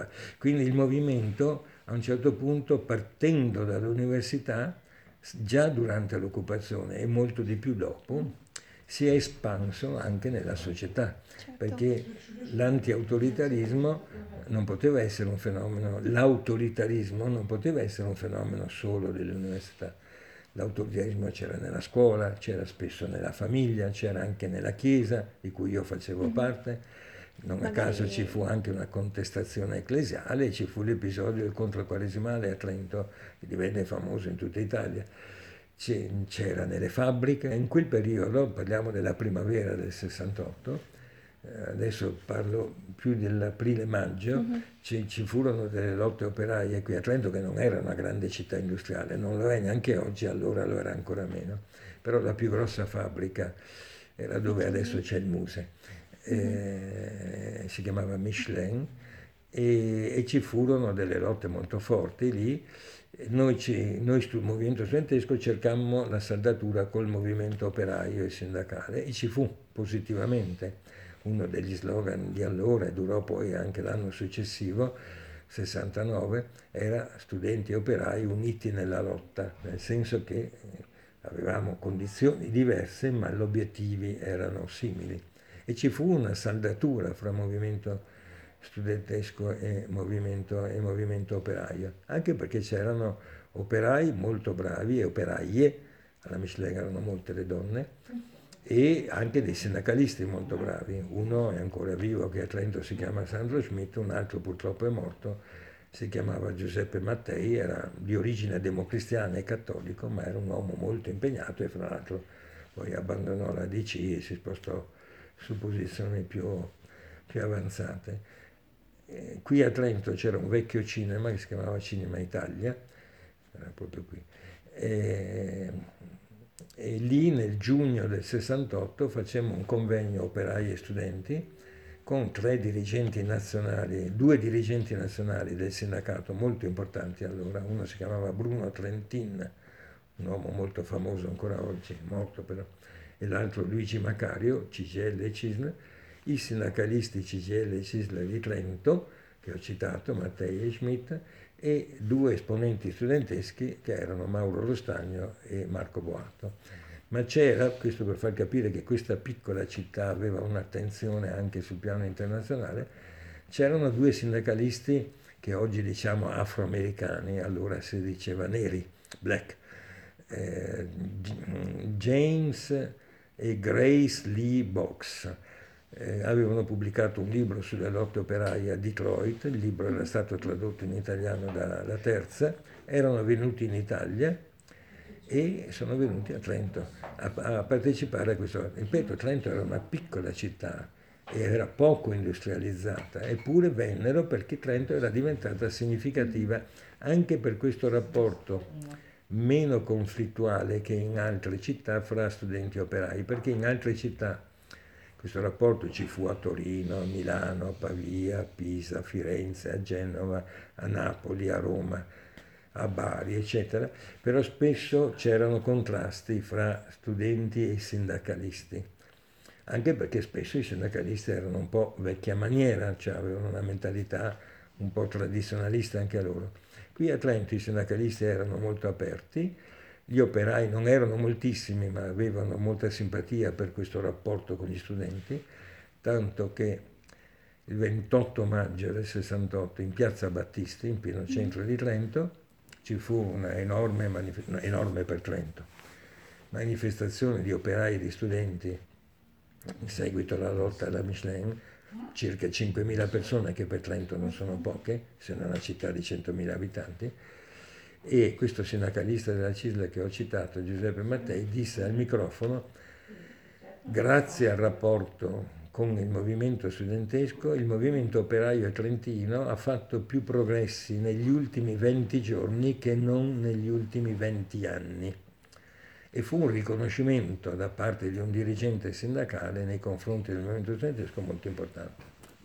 va. Quindi il movimento a un certo punto, partendo dall'università, già durante l'occupazione e molto di più dopo, si è espanso anche nella società, certo. perché l'antiautoritarismo non poteva essere un fenomeno, l'autoritarismo non poteva essere un fenomeno solo delle università. L'autoritarismo c'era nella scuola, c'era spesso nella famiglia, c'era anche nella chiesa, di cui io facevo mm-hmm. parte. Non a caso ci fu anche una contestazione ecclesiale, ci fu l'episodio del controquaresimale a Trento, che divenne famoso in tutta Italia c'era nelle fabbriche. In quel periodo, parliamo della primavera del 68, eh, adesso parlo più dell'aprile-maggio, uh-huh. ci, ci, furono delle lotte operaie qui a Trento che non era una grande città industriale, non lo è neanche oggi, allora lo era ancora meno, però la più grossa fabbrica era dove adesso c'è il Muse, eh, si chiamava Michelin e, e ci furono delle lotte molto forti lì noi, ci, noi sul movimento studentesco cercammo la saldatura col movimento operaio e sindacale e ci fu positivamente. Uno degli slogan di allora e durò poi anche l'anno successivo, 69, era studenti e operai uniti nella lotta, nel senso che avevamo condizioni diverse ma gli obiettivi erano simili. E ci fu una saldatura fra movimento studentesco e movimento, e movimento operaio, anche perché c'erano operai molto bravi e operaie, alla Michelin erano molte le donne, e anche dei sindacalisti molto bravi. Uno è ancora vivo che a Trento si chiama Sandro Schmidt, un altro purtroppo è morto, si chiamava Giuseppe Mattei, era di origine democristiana e cattolico, ma era un uomo molto impegnato e fra l'altro poi abbandonò la DC e si spostò su posizioni più, più avanzate. Qui a Trento c'era un vecchio cinema che si chiamava Cinema Italia, era proprio qui, e, e lì nel giugno del 68 facemmo un convegno operai e studenti con tre dirigenti nazionali, due dirigenti nazionali del sindacato molto importanti allora, uno si chiamava Bruno Trentin, un uomo molto famoso ancora oggi, morto però, e l'altro Luigi Macario, CGL e CISL, i sindacalisti CGL e CISL di Trento, che ho citato, Mattei e Schmidt, e due esponenti studenteschi che erano Mauro Rostagno e Marco Boato. Ma c'era, questo per far capire che questa piccola città aveva un'attenzione anche sul piano internazionale, c'erano due sindacalisti che oggi diciamo afroamericani, allora si diceva neri, black, eh, James e Grace Lee Box. Eh, avevano pubblicato un libro sulle lotte operaie a Detroit, il libro era stato tradotto in italiano dalla Terza, erano venuti in Italia e sono venuti a Trento a, a partecipare a questo. Ripeto, Trento era una piccola città era poco industrializzata, eppure vennero perché Trento era diventata significativa anche per questo rapporto meno conflittuale che in altre città fra studenti e operai, perché in altre città questo rapporto ci fu a Torino, a Milano, a Pavia, a Pisa, a Firenze, a Genova, a Napoli, a Roma, a Bari, eccetera, però spesso c'erano contrasti fra studenti e sindacalisti, anche perché spesso i sindacalisti erano un po' vecchia maniera, cioè avevano una mentalità un po' tradizionalista anche loro. Qui a Trento i sindacalisti erano molto aperti, gli operai non erano moltissimi, ma avevano molta simpatia per questo rapporto con gli studenti, tanto che il 28 maggio del 68 in piazza Battisti, in pieno centro di Trento, ci fu una enorme, manif- enorme per Trento, manifestazione di operai e di studenti in seguito alla lotta alla Michelin, circa 5.000 persone che per Trento non sono poche, se non una città di 100.000 abitanti, e questo sindacalista della CISLA che ho citato, Giuseppe Mattei, disse al microfono, grazie al rapporto con il movimento studentesco, il movimento operaio trentino ha fatto più progressi negli ultimi 20 giorni che non negli ultimi 20 anni. E fu un riconoscimento da parte di un dirigente sindacale nei confronti del movimento studentesco molto importante.